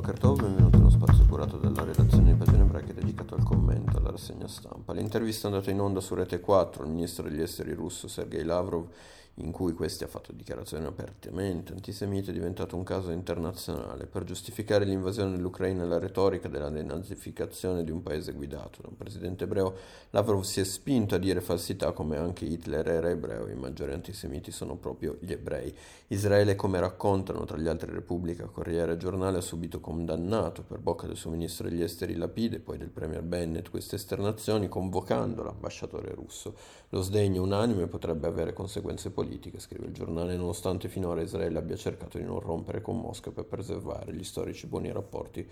Бокартов, uno spazio curato dalla redazione di Pagine Ebraiche dedicato al commento alla rassegna stampa. L'intervista è andata in onda su Rete 4 al ministro degli esteri russo Sergei Lavrov in cui questi ha fatto dichiarazioni apertamente antisemite, è diventato un caso internazionale. Per giustificare l'invasione dell'Ucraina e la retorica della denazificazione di un paese guidato da un presidente ebreo, Lavrov si è spinto a dire falsità come anche Hitler era ebreo i maggiori antisemiti sono proprio gli ebrei. Israele, come raccontano tra gli altri Repubblica, Corriere e Giornale, ha subito condannato per bocca del suo ministro degli esteri Lapide e poi del premier Bennett queste esternazioni, convocando l'ambasciatore russo. Lo sdegno unanime potrebbe avere conseguenze politiche scrive il giornale, nonostante finora Israele abbia cercato di non rompere con Mosca per preservare gli storici buoni rapporti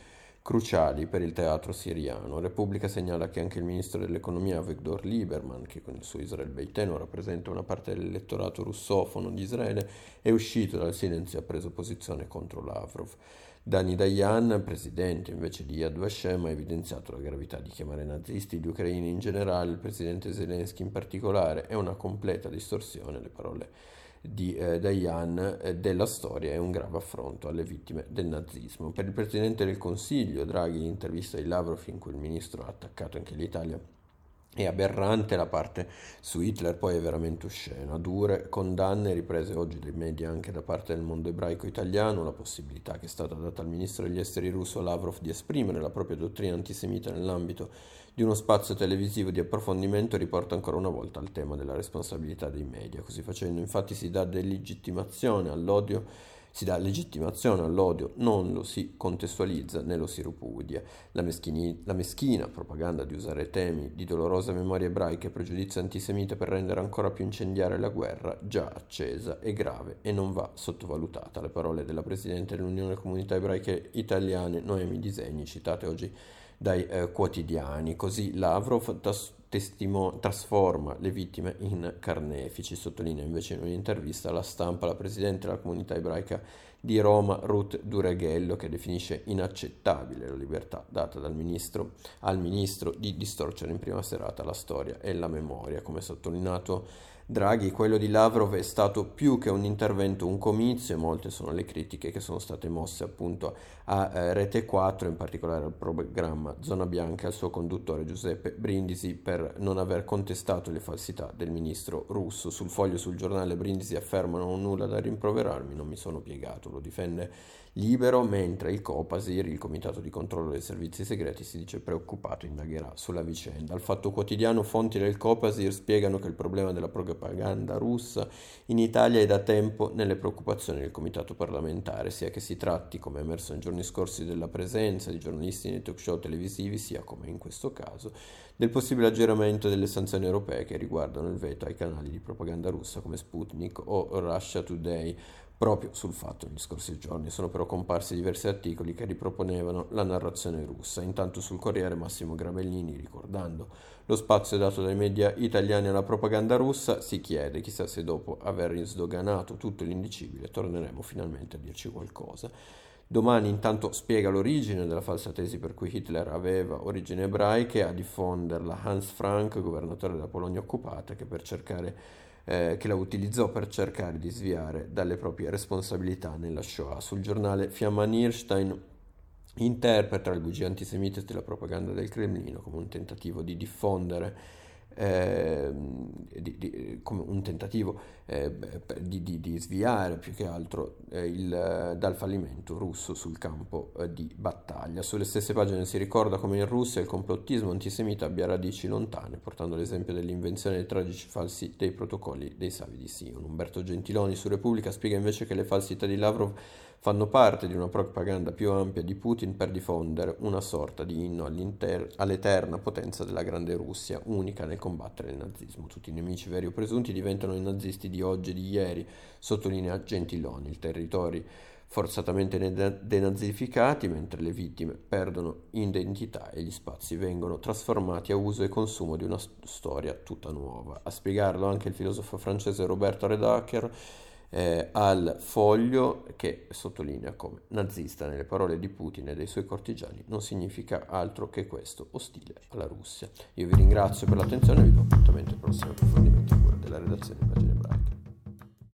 cruciali per il teatro siriano. Repubblica segnala che anche il ministro dell'economia Avigdor Lieberman, che con il suo Israel Beiteno rappresenta una parte dell'elettorato russofono di Israele, è uscito dal silenzio e ha preso posizione contro Lavrov. Dani Dayan, presidente invece di Yad Vashem, ha evidenziato la gravità di chiamare nazisti gli ucraini in generale, il presidente Zelensky in particolare, è una completa distorsione, le parole di eh, Dayan, eh, della storia e un grave affronto alle vittime del nazismo. Per il presidente del Consiglio, Draghi, in intervista di Lavrov in cui il ministro ha attaccato anche l'Italia, è aberrante la parte su Hitler, poi è veramente oscena. Dure condanne riprese oggi dai media anche da parte del mondo ebraico italiano, la possibilità che è stata data al ministro degli esteri russo Lavrov di esprimere la propria dottrina antisemita nell'ambito di uno spazio televisivo di approfondimento riporta ancora una volta al tema della responsabilità dei media. Così facendo infatti si dà delegittimazione all'odio si dà legittimazione all'odio, non lo si contestualizza né lo si ripudia. La, meschini, la meschina propaganda di usare temi di dolorosa memoria ebraica e pregiudizio antisemita per rendere ancora più incendiare la guerra, già accesa, è grave e non va sottovalutata. Le parole della Presidente dell'Unione Comunità Ebraiche Italiane, Noemi Disegni, citate oggi dai eh, quotidiani. Così Lavrov tas- testimo- trasforma le vittime in carnefici, sottolinea invece in un'intervista alla stampa la presidente della comunità ebraica di Roma, Ruth Dureghello, che definisce inaccettabile la libertà data dal ministro, al ministro di distorcere in prima serata la storia e la memoria, come sottolineato Draghi, quello di Lavrov è stato più che un intervento, un comizio e molte sono le critiche che sono state mosse appunto a eh, Rete 4, in particolare al programma Zona Bianca al suo conduttore Giuseppe Brindisi per non aver contestato le falsità del ministro russo. Sul foglio sul giornale Brindisi afferma non ho nulla da rimproverarmi, non mi sono piegato, lo difende libero, mentre il Copasir, il Comitato di Controllo dei Servizi Segreti, si dice preoccupato, indagherà sulla vicenda. Al Fatto Quotidiano fonti del Copasir spiegano che il problema della propaganda russa in Italia è da tempo nelle preoccupazioni del Comitato parlamentare, sia che si tratti, come emerso nei giorni scorsi, della presenza di giornalisti nei talk show televisivi, sia come in questo caso, del possibile aggiramento delle sanzioni europee che riguardano il veto ai canali di propaganda russa come Sputnik o Russia Today proprio sul fatto negli scorsi giorni. Sono però comparsi diversi articoli che riproponevano la narrazione russa. Intanto sul Corriere Massimo Gravellini, ricordando lo spazio dato dai media italiani alla propaganda russa, si chiede chissà se dopo aver sdoganato tutto l'indicibile torneremo finalmente a dirci qualcosa. Domani intanto spiega l'origine della falsa tesi per cui Hitler aveva origini ebraiche, a diffonderla Hans Frank, governatore della Polonia occupata, che per cercare eh, che la utilizzò per cercare di sviare dalle proprie responsabilità nella Shoah. Sul giornale Fiamma Nierstein interpreta le bugie antisemite della propaganda del Cremlino come un tentativo di diffondere eh, di, di, come un tentativo eh, di, di, sviare più che altro eh, il, dal fallimento russo sul campo eh, di battaglia. Sulle stesse pagine si ricorda come in Russia il complottismo antisemita abbia radici lontane, portando l'esempio dell'invenzione dei tragici falsi dei protocolli dei Savi di Sion. Umberto Gentiloni su Repubblica spiega invece che le falsità di Lavrov fanno parte di una propaganda più ampia di Putin per diffondere una sorta di inno all'eterna potenza della grande Russia, unica nel combattere il nazismo. Tutti i nemici veri o presunti diventano i nazisti di oggi e di ieri, sottolinea Gentiloni. I territori forzatamente denazificati, mentre le vittime perdono identità e gli spazi vengono trasformati a uso e consumo di una storia tutta nuova. A spiegarlo anche il filosofo francese Roberto Redacher eh, al foglio che sottolinea come nazista nelle parole di Putin e dei suoi cortigiani non significa altro che questo, ostile alla Russia. Io vi ringrazio per l'attenzione e vi do appuntamento al prossimo approfondimento della redazione di Pagine Ebraiche.